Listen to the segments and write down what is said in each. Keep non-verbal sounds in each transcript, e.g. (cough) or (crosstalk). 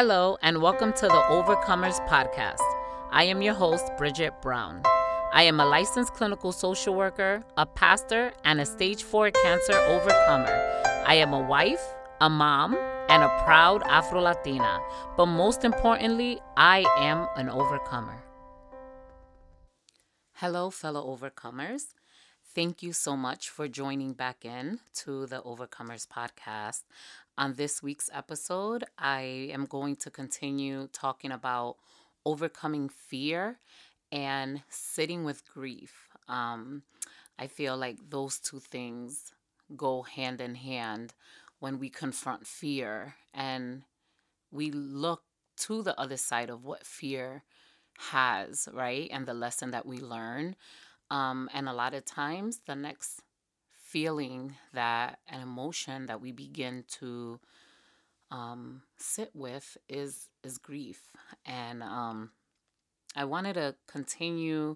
Hello, and welcome to the Overcomers Podcast. I am your host, Bridget Brown. I am a licensed clinical social worker, a pastor, and a stage 4 cancer overcomer. I am a wife, a mom, and a proud Afro Latina. But most importantly, I am an overcomer. Hello, fellow overcomers. Thank you so much for joining back in to the Overcomers podcast. On this week's episode, I am going to continue talking about overcoming fear and sitting with grief. Um, I feel like those two things go hand in hand when we confront fear and we look to the other side of what fear has, right? And the lesson that we learn. Um, and a lot of times, the next feeling that an emotion that we begin to um, sit with is is grief, and um, I wanted to continue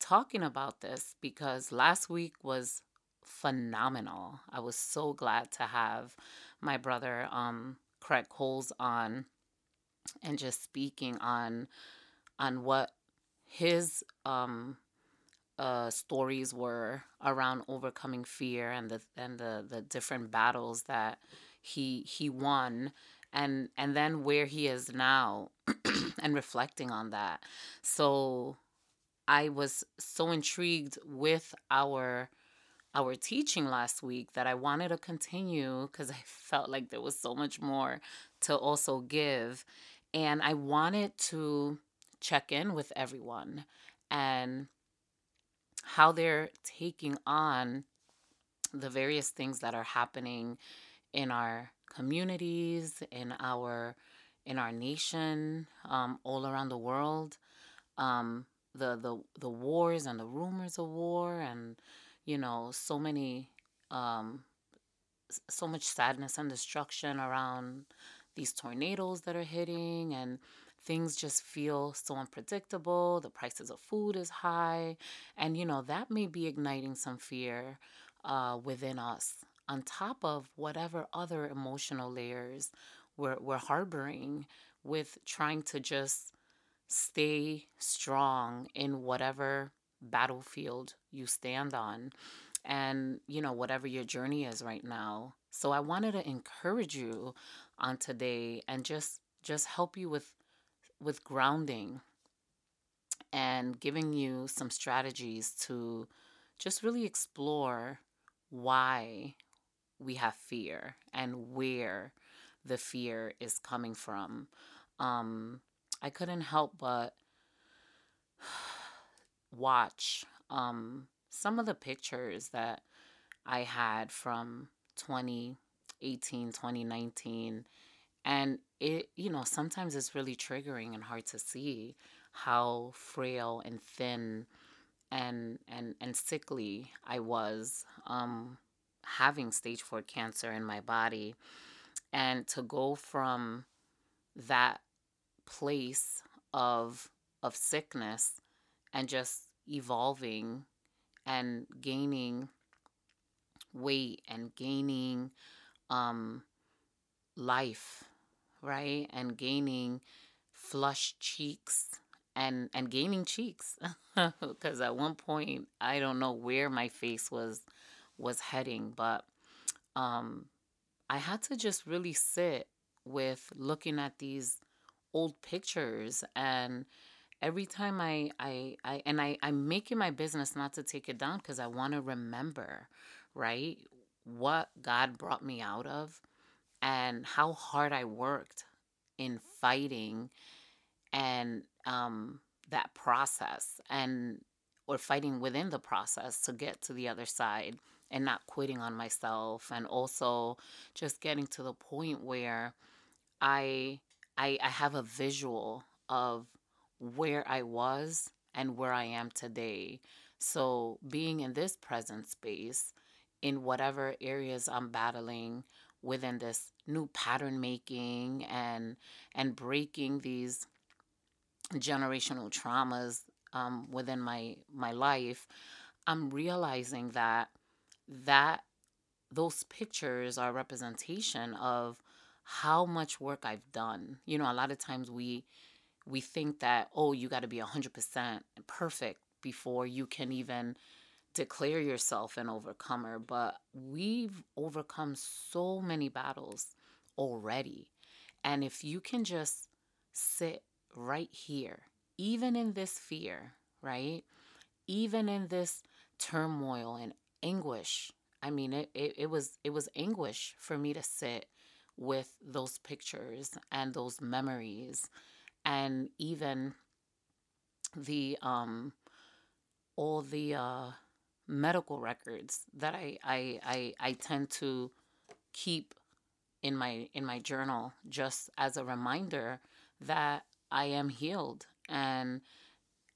talking about this because last week was phenomenal. I was so glad to have my brother um, Craig Coles on and just speaking on on what his um, uh, stories were around overcoming fear and the and the the different battles that he he won and and then where he is now (clears throat) and reflecting on that. So i was so intrigued with our our teaching last week that i wanted to continue because i felt like there was so much more to also give and i wanted to check in with everyone and how they're taking on the various things that are happening in our communities, in our in our nation, um, all around the world, um, the the the wars and the rumors of war, and you know, so many, um, so much sadness and destruction around these tornadoes that are hitting, and things just feel so unpredictable. The prices of food is high. And, you know, that may be igniting some fear uh, within us, on top of whatever other emotional layers we're, we're harboring with trying to just stay strong in whatever battlefield you stand on and you know whatever your journey is right now so i wanted to encourage you on today and just just help you with with grounding and giving you some strategies to just really explore why we have fear and where the fear is coming from. Um, I couldn't help but (sighs) watch um, some of the pictures that I had from 2018, 2019 and it, you know, sometimes it's really triggering and hard to see how frail and thin and and and sickly I was um having stage 4 cancer in my body. And to go from that place of of sickness and just evolving and gaining weight and gaining um life right? And gaining flushed cheeks and and gaining cheeks. (laughs) Because at one point I don't know where my face was was heading, but um I had to just really sit with looking at these old pictures. And every time I, I, I and I, I'm making my business not to take it down because I want to remember, right, what God brought me out of and how hard I worked in fighting and um, that process and or fighting within the process to get to the other side and not quitting on myself and also just getting to the point where I I, I have a visual of where I was and where I am today. So being in this present space in whatever areas I'm battling within this new pattern making and and breaking these generational traumas um, within my my life i'm realizing that that those pictures are representation of how much work I've done. You know, a lot of times we we think that oh, you got to be 100% perfect before you can even declare yourself an overcomer, but we've overcome so many battles already. And if you can just sit right here, even in this fear, right? Even in this turmoil and anguish. I mean, it, it, it was it was anguish for me to sit with those pictures and those memories and even the um all the uh medical records that I, I I I tend to keep in my in my journal just as a reminder that I am healed and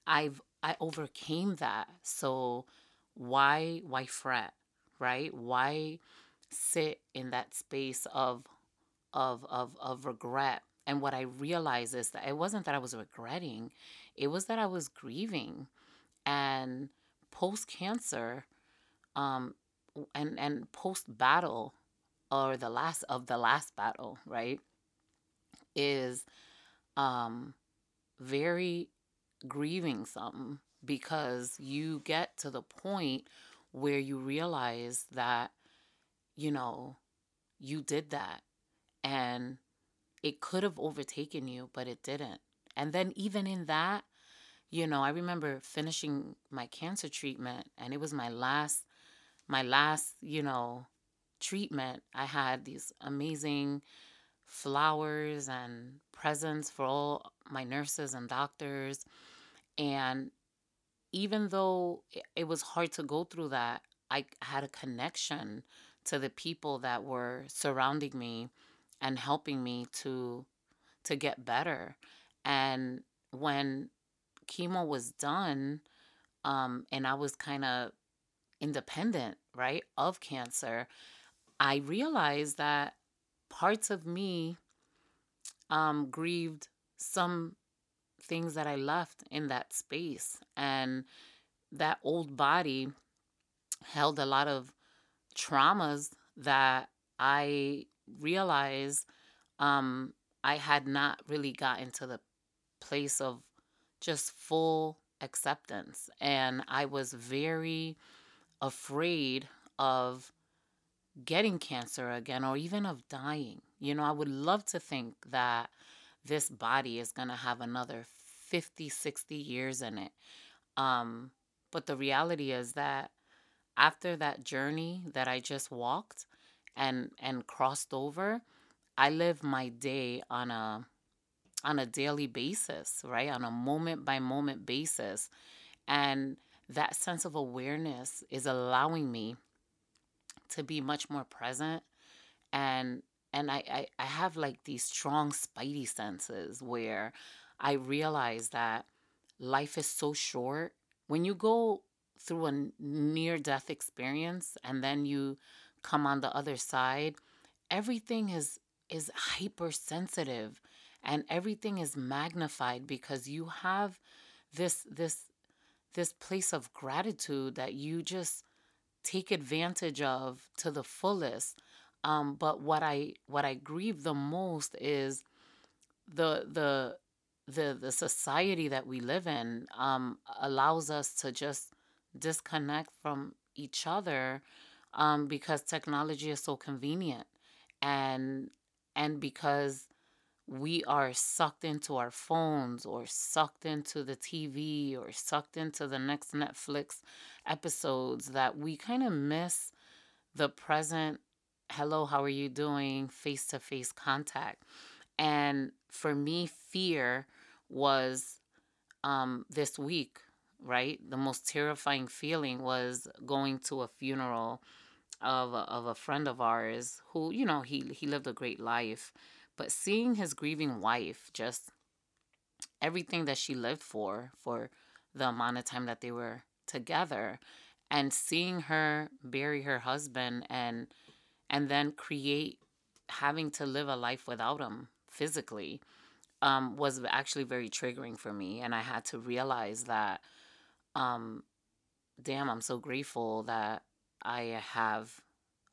I've I overcame that. So why why fret, right? Why sit in that space of of of of regret? And what I realized is that it wasn't that I was regretting, it was that I was grieving. And post cancer, um, and and post battle, or the last of the last battle, right, is um very grieving something because you get to the point where you realize that you know you did that and it could have overtaken you but it didn't. And then even in that you know i remember finishing my cancer treatment and it was my last my last you know treatment. I had these amazing flowers and presents for all my nurses and doctors and even though it was hard to go through that i had a connection to the people that were surrounding me and helping me to to get better. And when chemo was done, um, and I was kind of independent, right, of cancer, I realized that parts of me um, grieved some things that I left in that space. And that old body held a lot of traumas that I realized um, I had not really gotten to the place of just full acceptance. And I was very afraid of getting cancer again or even of dying. You know, I would love to think that this body is going to have another 50, 60 years in it. Um, but the reality is that after that journey that I just walked and and crossed over, I live my day on a on a daily basis, right? On a moment by moment basis. And that sense of awareness is allowing me to be much more present and and I, I, I have like these strong spidey senses where I realize that life is so short. When you go through a near death experience and then you come on the other side, everything is is hypersensitive and everything is magnified because you have this this this place of gratitude that you just take advantage of to the fullest. Um, but what i what i grieve the most is the the the the society that we live in um, allows us to just disconnect from each other um, because technology is so convenient. And and because we are sucked into our phones or sucked into the TV or sucked into the next Netflix episodes that we kind of miss the present hello how are you doing? face to face contact. And for me fear was um this week right? The most terrifying feeling was going to a funeral of a, of a friend of ours who you know he he lived a great life but seeing his grieving wife, just everything that she lived for, for the amount of time that they were together, and seeing her bury her husband and and then create having to live a life without him physically um, was actually very triggering for me. And I had to realize that, um, damn, I'm so grateful that I have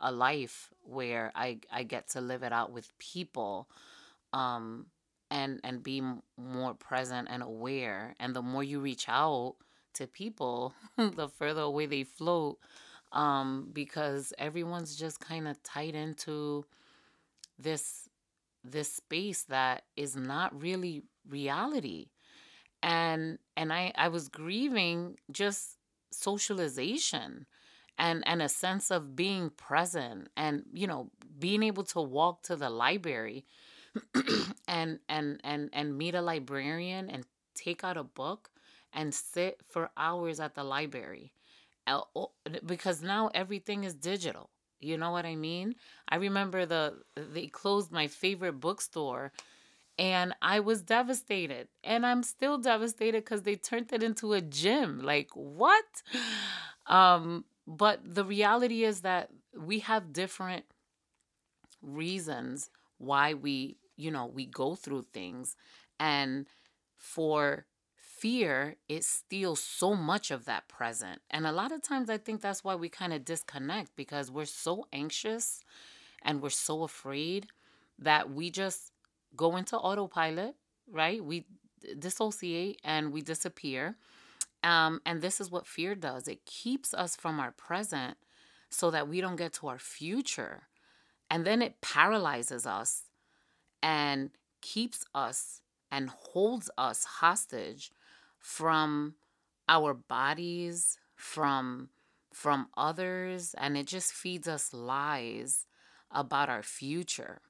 a life where I I get to live it out with people um and and be more present and aware. And the more you reach out to people (laughs) the further away they float um because everyone's just kind of tied into this this space that is not really reality. And and i i was grieving just socialization and and a sense of being present and you know being able to walk to the library (clears throat) and and and and meet a librarian and take out a book and sit for hours at the library because now everything is digital you know what i mean i remember the they closed my favorite bookstore and I was devastated. And I'm still devastated because they turned it into a gym. Like, what? (sighs) Um, but the reality is that we have different reasons why we, you know, we go through things. And for fear, it steals so much of that present. And a lot of times I think that's why we kind of disconnect because we're so anxious and we're so afraid that we just go into autopilot, right? We dissociate and we disappear. Um, and this is what fear does it keeps us from our present so that we don't get to our future. And then it paralyzes us and keeps us and holds us hostage from our bodies, from from others, and it just feeds us lies about our future.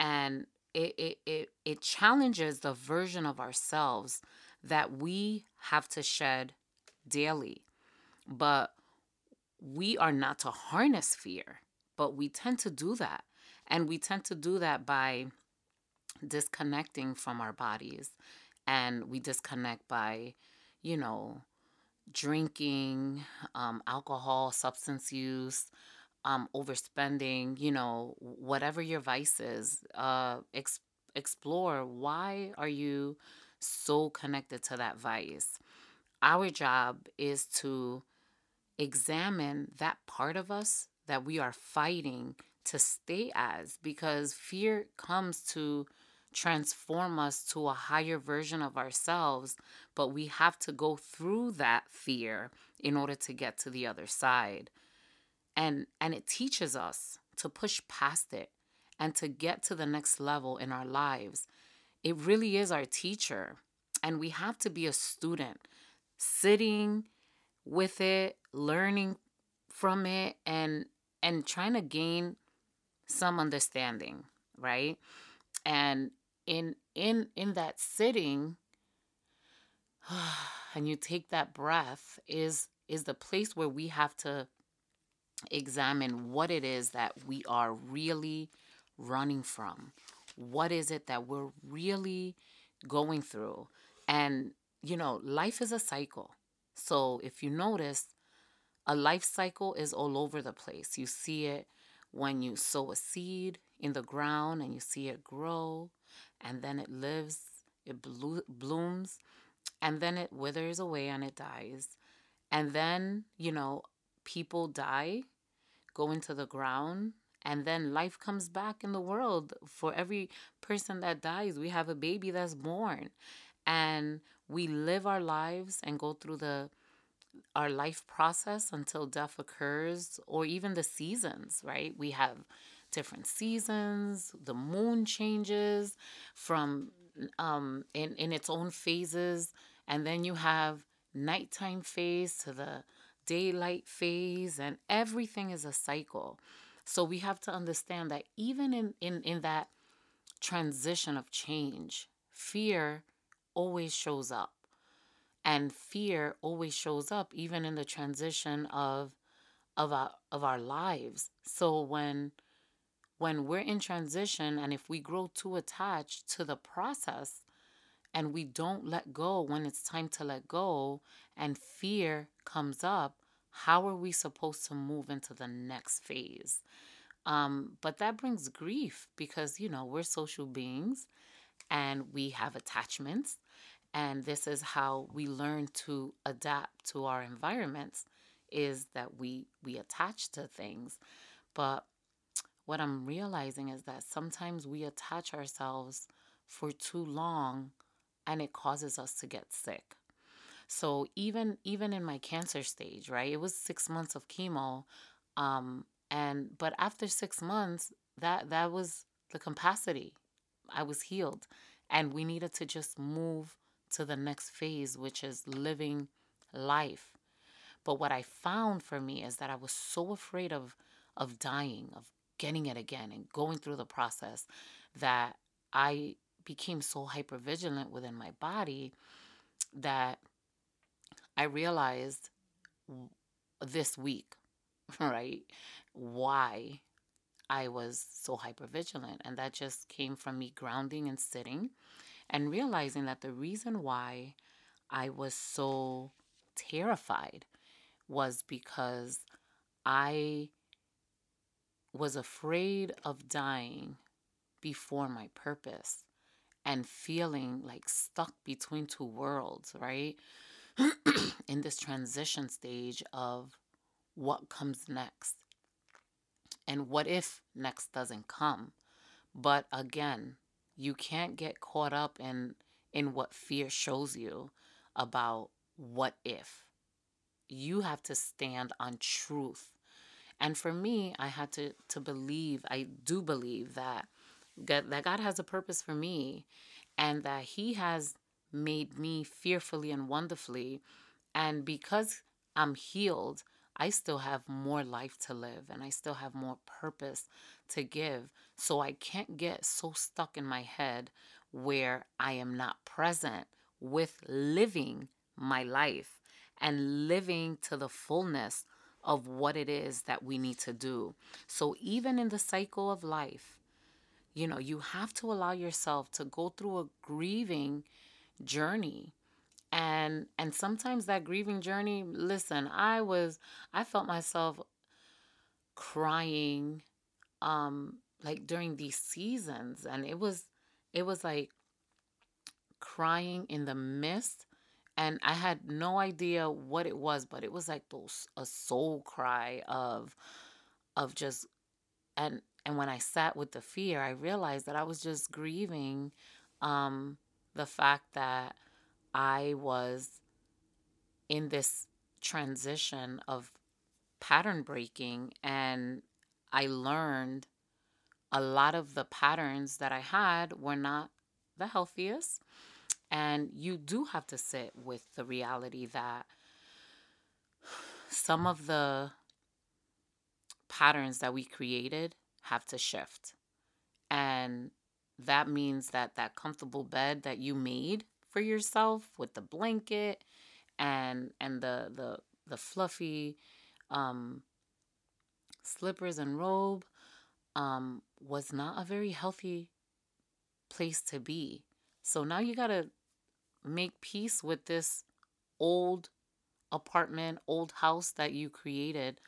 And it, it, it, it challenges the version of ourselves that we have to shed daily. But we are not to harness fear, but we tend to do that. And we tend to do that by disconnecting from our bodies. And we disconnect by, you know, drinking, um, alcohol, substance use, um, overspending, you know, whatever your vice is, uh, ex- explore why are you so connected to that vice. Our job is to examine that part of us that we are fighting to stay as because fear comes to transform us to a higher version of ourselves, but we have to go through that fear in order to get to the other side and and it teaches us to push past it and to get to the next level in our lives it really is our teacher and we have to be a student sitting with it learning from it and and trying to gain some understanding right and in in in that sitting (sighs) and you take that breath is is the place where we have to examine what it is that we are really running from. What is it that we're really going through? And, you know, life is a cycle. So if you notice, a life cycle is all over the place. You see it when you sow a seed in the ground and you see it grow, and then it lives, it blo- blooms, and then it withers away and it dies. And then, you know, people die go into the ground and then life comes back in the world for every person that dies we have a baby that's born and we live our lives and go through the our life process until death occurs or even the seasons right we have different seasons the moon changes from um in in its own phases and then you have nighttime phase to the daylight phase, and everything is a cycle. So we have to understand that even in, in, in that transition of change, fear always shows up. And fear always shows up even in the transition of of our of our lives. So when when we're in transition and if we grow too attached to the process and we don't let go when it's time to let go and fear comes up, how are we supposed to move into the next phase? Um, but that brings grief because, you know, we're social beings and we have attachments. And this is how we learn to adapt to our environments is that we we attach to things. But what I'm realizing is that sometimes we attach ourselves for too long and it causes us to get sick. So even even in my cancer stage, right? It was 6 months of chemo um and but after 6 months that that was the capacity. I was healed and we needed to just move to the next phase which is living life. But what I found for me is that I was so afraid of of dying, of getting it again and going through the process that I became so hyper vigilant within my body that I realized this week, (laughs) right, why I was so hyper vigilant. And that just came from me grounding and sitting and realizing that the reason why I was so terrified was because I was afraid of dying before my purpose and feeling like stuck between two worlds, right? (clears throat) In this transition stage of what comes next. And what if next doesn't come? But again, you can't get caught up in in what fear shows you about what if. You have to stand on truth and for me, I had to to believe, I do believe that God, that God has a purpose for me and that he has made me fearfully and wonderfully and because I'm healed, I still have more life to live and I still have more purpose to give. So I can't get so stuck in my head where I am not present with living my life and living to the fullness of what it is that we need to do. So even in the cycle of life, you know, you have to allow yourself to go through a grieving journey. And and sometimes that grieving journey, listen, I was I felt myself crying um like during these seasons and it was it was like crying in the midst and I had no idea what it was, but it was like those a soul cry of of just and and when I sat with the fear, I realized that I was just grieving um, the fact that I was in this transition of pattern breaking and I learned a lot of the patterns that I had were not the healthiest and you do have to sit with the reality that some of the patterns that we created have to shift. And that means that that comfortable bed that you made for yourself with the blanket and and the the the fluffy um slippers and robe um was not a very healthy place to be. So now you got to make peace with this old apartment, old house that you created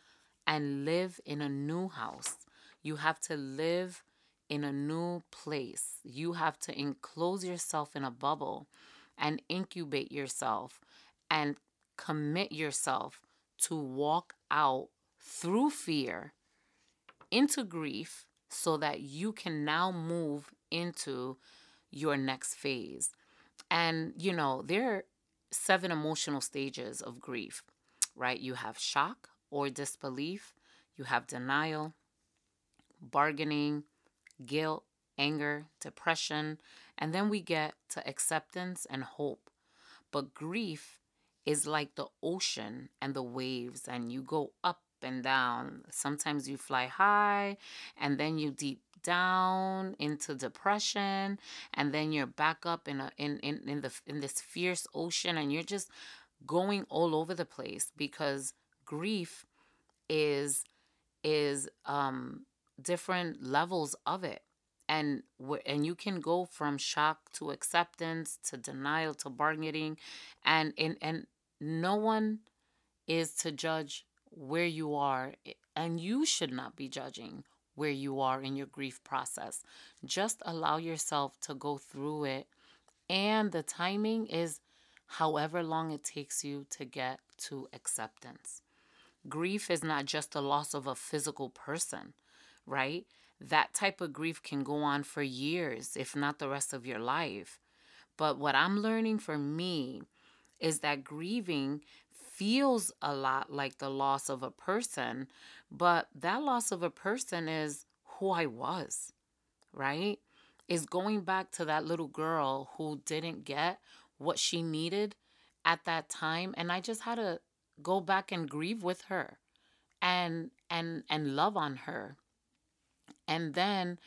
and live in a new house. You have to live in a new place. You have to enclose yourself in a bubble and incubate yourself and commit yourself to walk out through fear into grief so that you can now move into your next phase. And, you know, there are seven emotional stages of grief, right? You have shock or disbelief, you have denial, bargaining, guilt, anger, depression, and then we get to acceptance and hope. But grief is like the ocean and the waves, and you go up and down. Sometimes you fly high and then you deep down into depression and then you're back up in a in, in, in the in this fierce ocean and you're just going all over the place because grief is is um different levels of it and and you can go from shock to acceptance to denial to bargaining and and and no one is to judge where you are, and you should not be judging where you are in your grief process. Just allow yourself to go through it, and the timing is however long it takes you to get to acceptance. grief is not just the loss of a physical person, right? That type of grief can go on for years, if not the rest of your life. But what I'm learning for me is that grieving feels a lot like the loss of a person, but that loss of a person is who I was, right? Is going back to that little girl who didn't get what she needed at that time and I just had to go back and grieve with her and and and love on her and then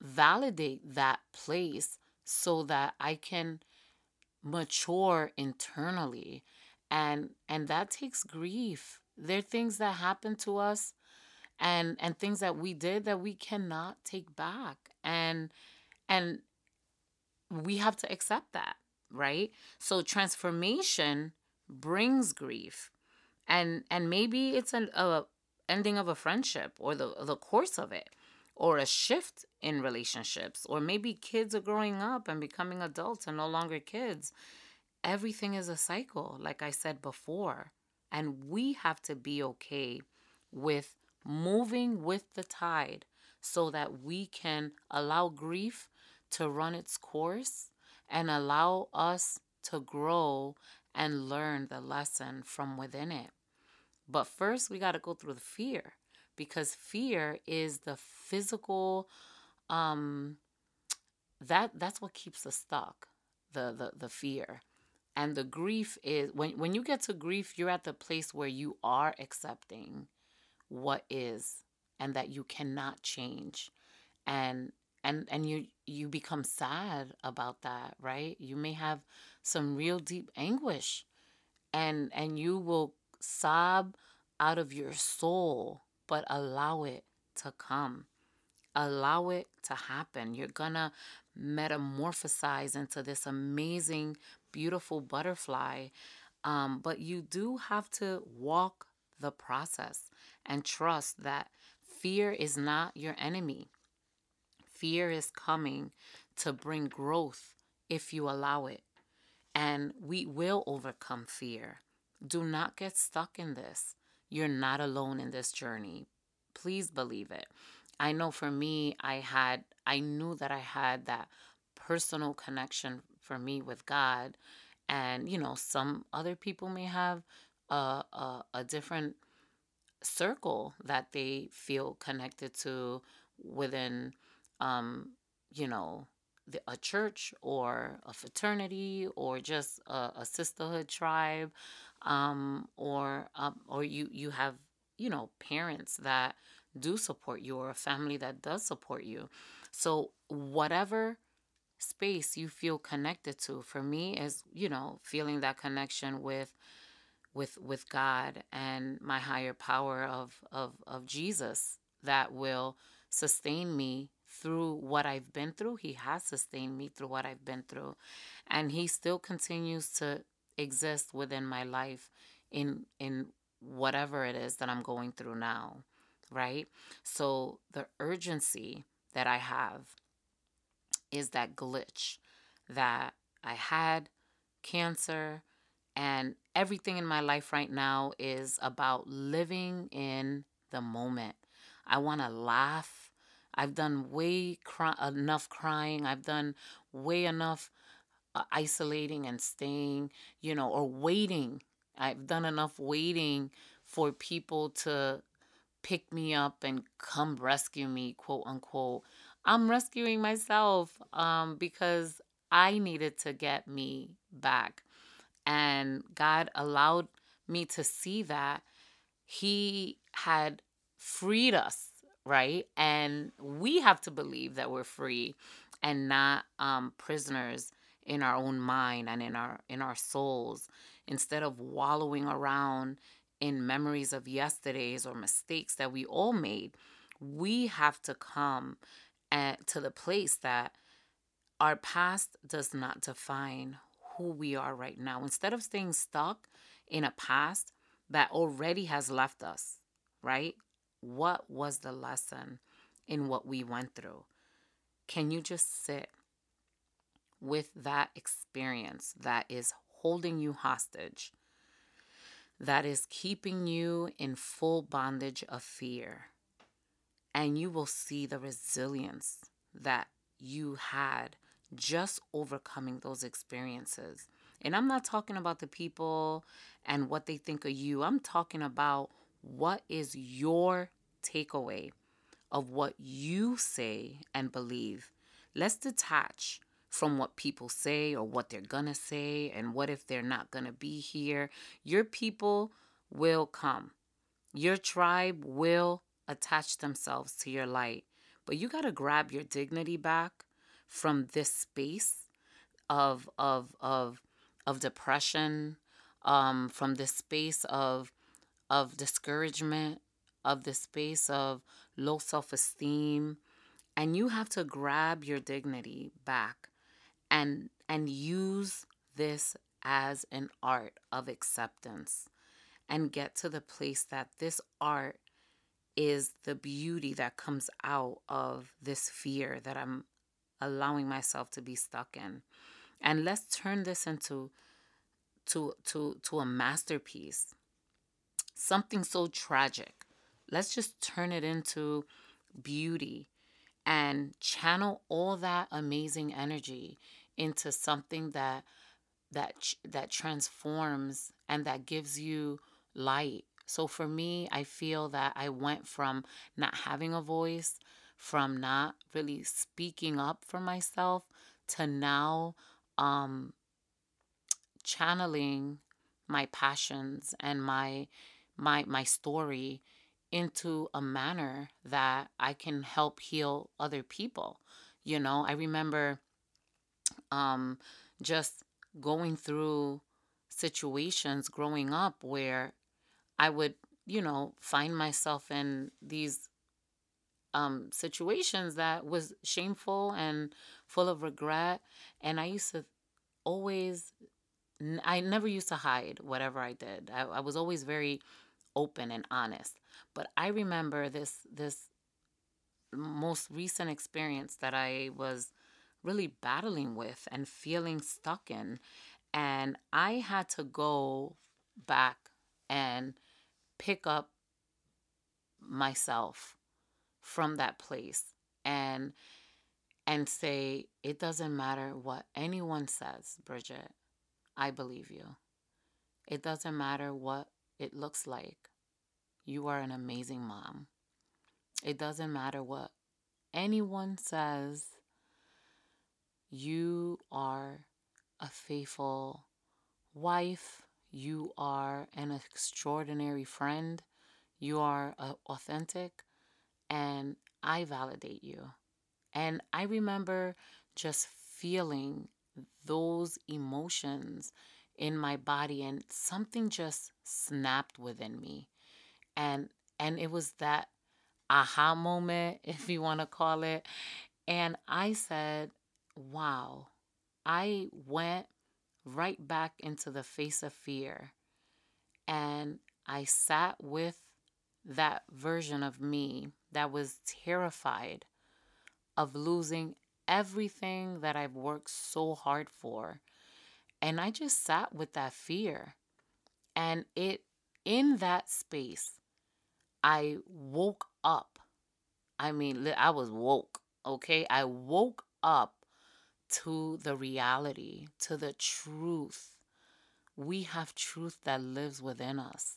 validate that place so that I can mature internally and and that takes grief. There are things that happen to us and and things that we did that we cannot take back and and we have to accept that right? So transformation brings grief and and maybe it's an a ending of a friendship or the the course of it or a shift in relationships or maybe kids are growing up and becoming adults and no longer kids everything is a cycle like i said before and we have to be okay with moving with the tide so that we can allow grief to run its course and allow us to grow and learn the lesson from within it. But first, we got to go through the fear because fear is the physical um that that's what keeps us stuck the the the fear. And the grief is when when you get to grief you're at the place where you are accepting what is and that you cannot change. And and and you you become sad about that right? You may have some real deep anguish and and you will sob out of your soul but allow it to come allow it to happen you're gonna metamorphosize into this amazing beautiful butterfly um, but you do have to walk the process and trust that fear is not your enemy fear is coming to bring growth if you allow it and we will overcome fear. Do not get stuck in this. You're not alone in this journey. Please believe it. I know for me, I had, I knew that I had that personal connection for me with God. And, you know, some other people may have a, a, a different circle that they feel connected to within, um, you know, the, a church or a fraternity or just a, a sisterhood tribe um, or um, or you you have you know parents that do support you or a family that does support you so whatever space you feel connected to for me is you know feeling that connection with with with God and my higher power of of of Jesus that will sustain me through what I've been through. He has sustained me through what I've been through. And he still continues to exist within my life in in whatever it is that I'm going through now, right? So the urgency that I have is that glitch that I had cancer and everything in my life right now is about living in the moment. I want to laugh I've done way cry- enough crying. I've done way enough uh, isolating and staying, you know, or waiting. I've done enough waiting for people to pick me up and come rescue me, quote unquote. I'm rescuing myself um, because I needed to get me back. And God allowed me to see that He had freed us right? And we have to believe that we're free and not um, prisoners in our own mind and in our in our souls instead of wallowing around in memories of yesterdays or mistakes that we all made we have to come at, to the place that our past does not define who we are right now instead of staying stuck in a past that already has left us right what was the lesson in what we went through? Can you just sit with that experience that is holding you hostage that is keeping you in full bondage of fear. And you will see the resilience that you had just overcoming those experiences. And I'm not talking about the people and what they think of you. I'm talking about what is your takeaway of what you say and believe. Let's detach from what people say or what they're gonna say and what if they're not gonna be here. Your people will come, your tribe will attach themselves to your light. But you gotta grab your dignity back from this space of of of of depression, um, from this space of of discouragement, of the space of low self esteem, and you have to grab your dignity back and and use this as an art of acceptance and get to the place that this art is the beauty that comes out of this fear that I'm allowing myself to be stuck in. And let's turn this into to to to a masterpiece. Something so tragic. Let's just turn it into beauty and channel all that amazing energy into something that that that transforms and that gives you light. So for me, I feel that I went from not having a voice, from not really speaking up for myself to now um channeling my passions and my my my story into a manner that I can help heal other people. You know, I remember um, just going through situations growing up where I would, you know, find myself in these um, situations that was shameful and full of regret. And I used to always, I never used to hide whatever I did. I, I was always very open and honest. But I remember this this most recent experience that I was really battling with and feeling stuck in. And I had to go back and pick up myself from that place and and say it doesn't matter what anyone says bridget. I believe you. It doesn't matter what it looks like. You are an amazing mom. It doesn't matter what anyone says you are a faithful wife. You are an extraordinary friend. You are authentic. And I validate you. And I remember just feeling those emotions in my body and something just snapped within me. And and it was that aha moment (laughs) if you want to call it. And I said, wow, I went right back into the face of fear and I sat with that version of me that was terrified of losing everything that I've worked so hard for. And I just sat with that fear. And it, in that space, I woke up. I mean, I was woke, okay? I woke up to the reality, to the truth. We have truth that lives within us,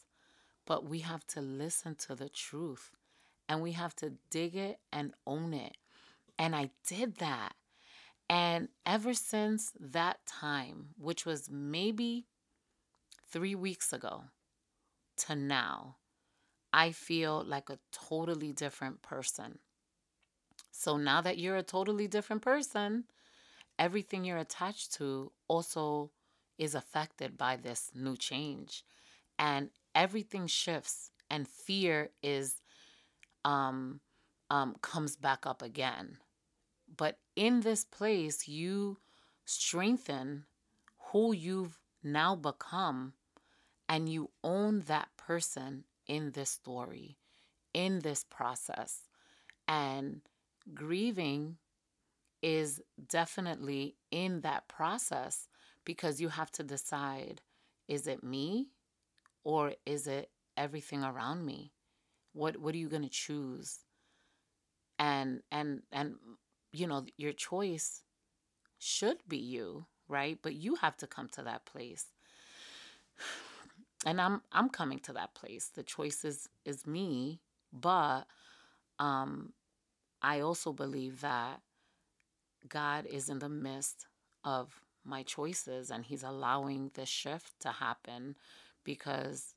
but we have to listen to the truth and we have to dig it and own it. And I did that. And ever since that time, which was maybe three weeks ago to now, I feel like a totally different person. So now that you're a totally different person, everything you're attached to also is affected by this new change. And everything shifts and fear is um, um, comes back up again. But in this place you strengthen who you've now become and you own that person in this story in this process. And grieving is definitely in that process because you have to decide is it me or is it everything around me? What what are you going to choose? And and and you know, your choice should be you, right? But you have to come to that place. (sighs) And I'm I'm coming to that place. The choice is is me, but um I also believe that God is in the midst of my choices and he's allowing this shift to happen because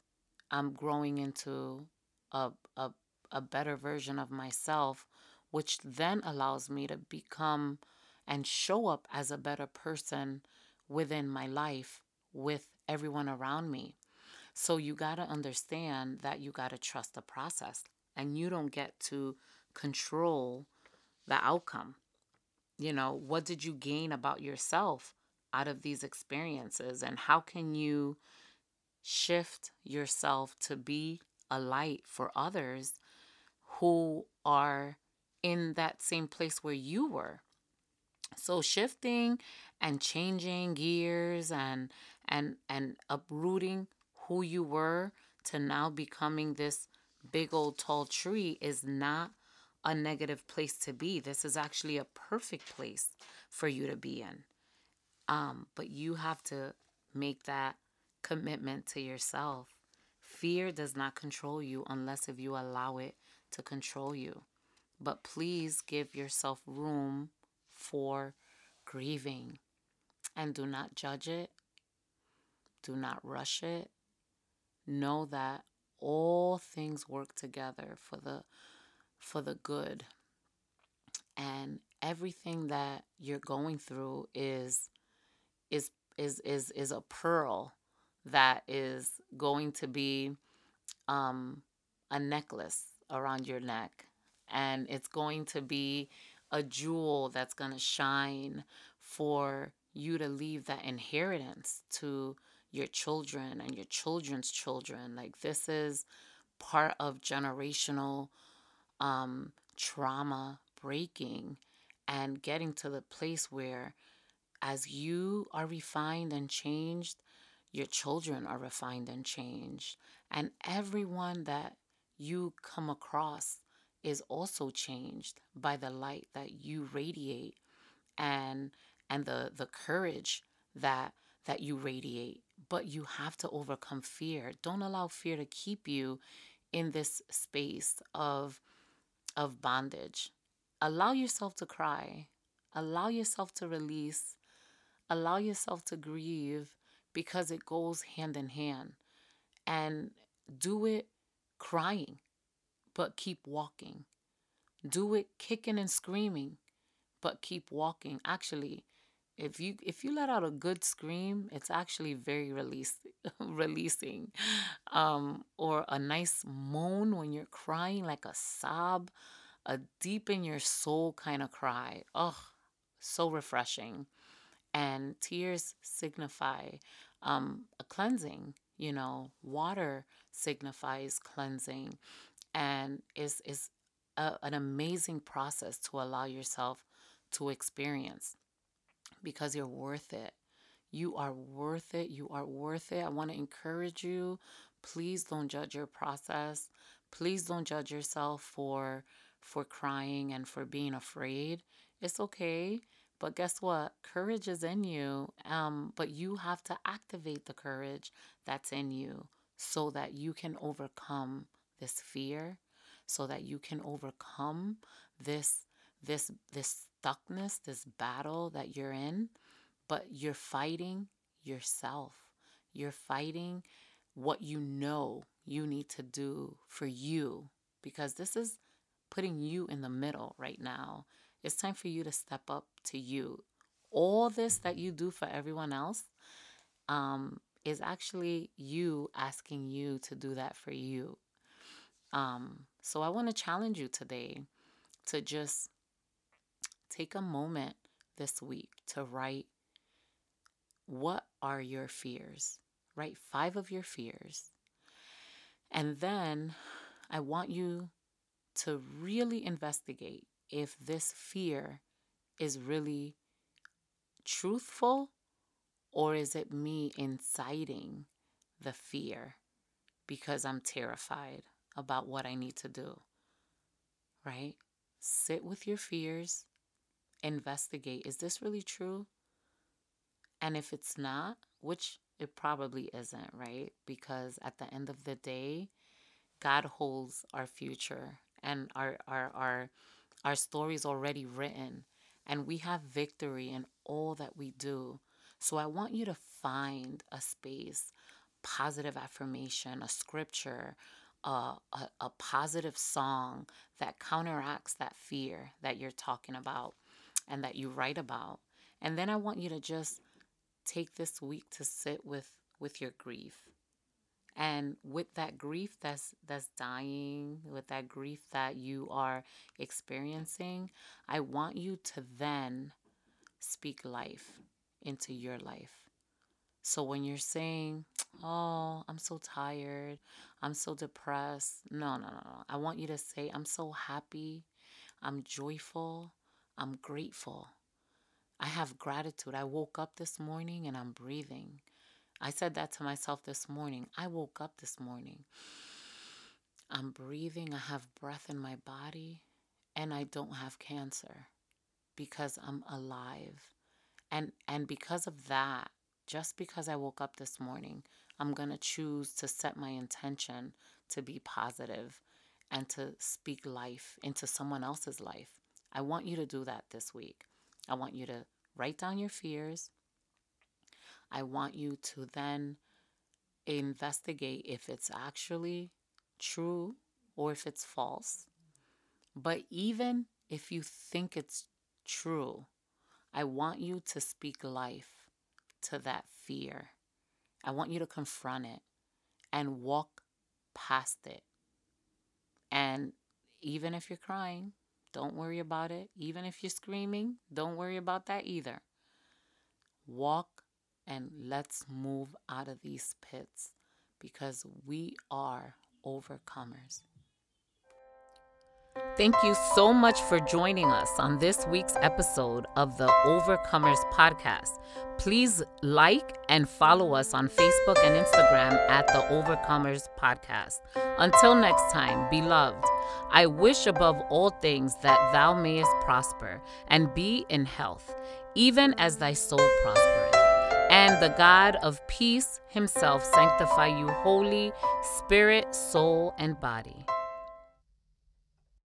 I'm growing into a, a, a better version of myself, which then allows me to become and show up as a better person within my life with everyone around me. So you got to understand that you got to trust the process and you don't get to control the outcome. You know, what did you gain about yourself out of these experiences? And how can you shift yourself to be a light for others who are in that same place where you were? So shifting and changing gears and and and uprooting who you were to now becoming this big old tall tree is not a negative place to be. This is actually a perfect place for you to be in. Um, but you have to make that commitment to yourself. Fear does not control you unless if you allow it to control you. But please give yourself room for grieving and do not judge it. Do not rush it. Know that all things work together for the for the good. And everything that you're going through is is is is is a pearl that is going to be um, a necklace around your neck and it's going to be a jewel that's going to shine for you to leave that inheritance to your children and your children's children like this is part of generational um, trauma breaking and getting to the place where, as you are refined and changed, your children are refined and changed. And everyone that you come across is also changed by the light that you radiate and and the the courage that that you radiate but you have to overcome fear don't allow fear to keep you in this space of of bondage. Allow yourself to cry. Allow yourself to release. Allow yourself to grieve because it goes hand in hand. And do it crying, but keep walking. Do it kicking and screaming, but keep walking. Actually, if you if you let out a good scream, it's actually very release, (laughs) releasing. Um, or a nice moan when you're crying, like a sob a deep in your soul kind of cry. Oh, so refreshing. And tears signify um, a cleansing. You know, water signifies cleansing, and is is a, an amazing process to allow yourself to experience because you're worth it. You are worth it. You are worth it. I want to encourage you. Please don't judge your process. Please don't judge yourself for for crying and for being afraid. It's okay. But guess what? Courage is in you. Um, but you have to activate the courage that's in you so that you can overcome this fear, so that you can overcome this this this stuckness, this battle that you're in. But you're fighting yourself. You're fighting what you know you need to do for you because this is putting you in the middle right now. It's time for you to step up to you. All this that you do for everyone else um, is actually you asking you to do that for you. Um, so I want to challenge you today to just take a moment this week to write what are your fears? Write five of your fears. And then I want you to really investigate if this fear is really truthful or is it me inciting the fear because I'm terrified about what I need to do. Right? Sit with your fears, investigate is this really true? And if it's not, which it probably isn't, right? Because at the end of the day, God holds our future and our our our our story is already written and we have victory in all that we do. So I want you to find a space, positive affirmation, a scripture, uh, a, a positive song that counteracts that fear that you're talking about and that you write about. And then I want you to just take this week to sit with with your grief. And with that grief that's that's dying, with that grief that you are experiencing, I want you to then speak life into your life. So when you're saying, "Oh, I'm so tired. I'm so depressed." No, no, no, no. I want you to say, "I'm so happy. I'm joyful. I'm grateful. I have gratitude. I woke up this morning and I'm breathing. I said that to myself this morning. I woke up this morning. I'm breathing. I have breath in my body and I don't have cancer because I'm alive. And and because of that, just because I woke up this morning, I'm going to choose to set my intention to be positive and to speak life into someone else's life. I want you to do that this week. I want you to write down your fears. I want you to then investigate if it's actually true or if it's false. But even if you think it's true, I want you to speak life to that fear. I want you to confront it and walk past it. And even if you're crying, don't worry about it. Even if you're screaming, don't worry about that either. Walk and let's move out of these pits because we are overcomers. Thank you so much for joining us on this week's episode of the Overcomers Podcast. Please like and follow us on Facebook and Instagram at the Overcomers Podcast. Until next time, beloved, I wish above all things that thou mayest prosper and be in health, even as thy soul prospereth. And the God of peace himself sanctify you wholly, spirit, soul, and body.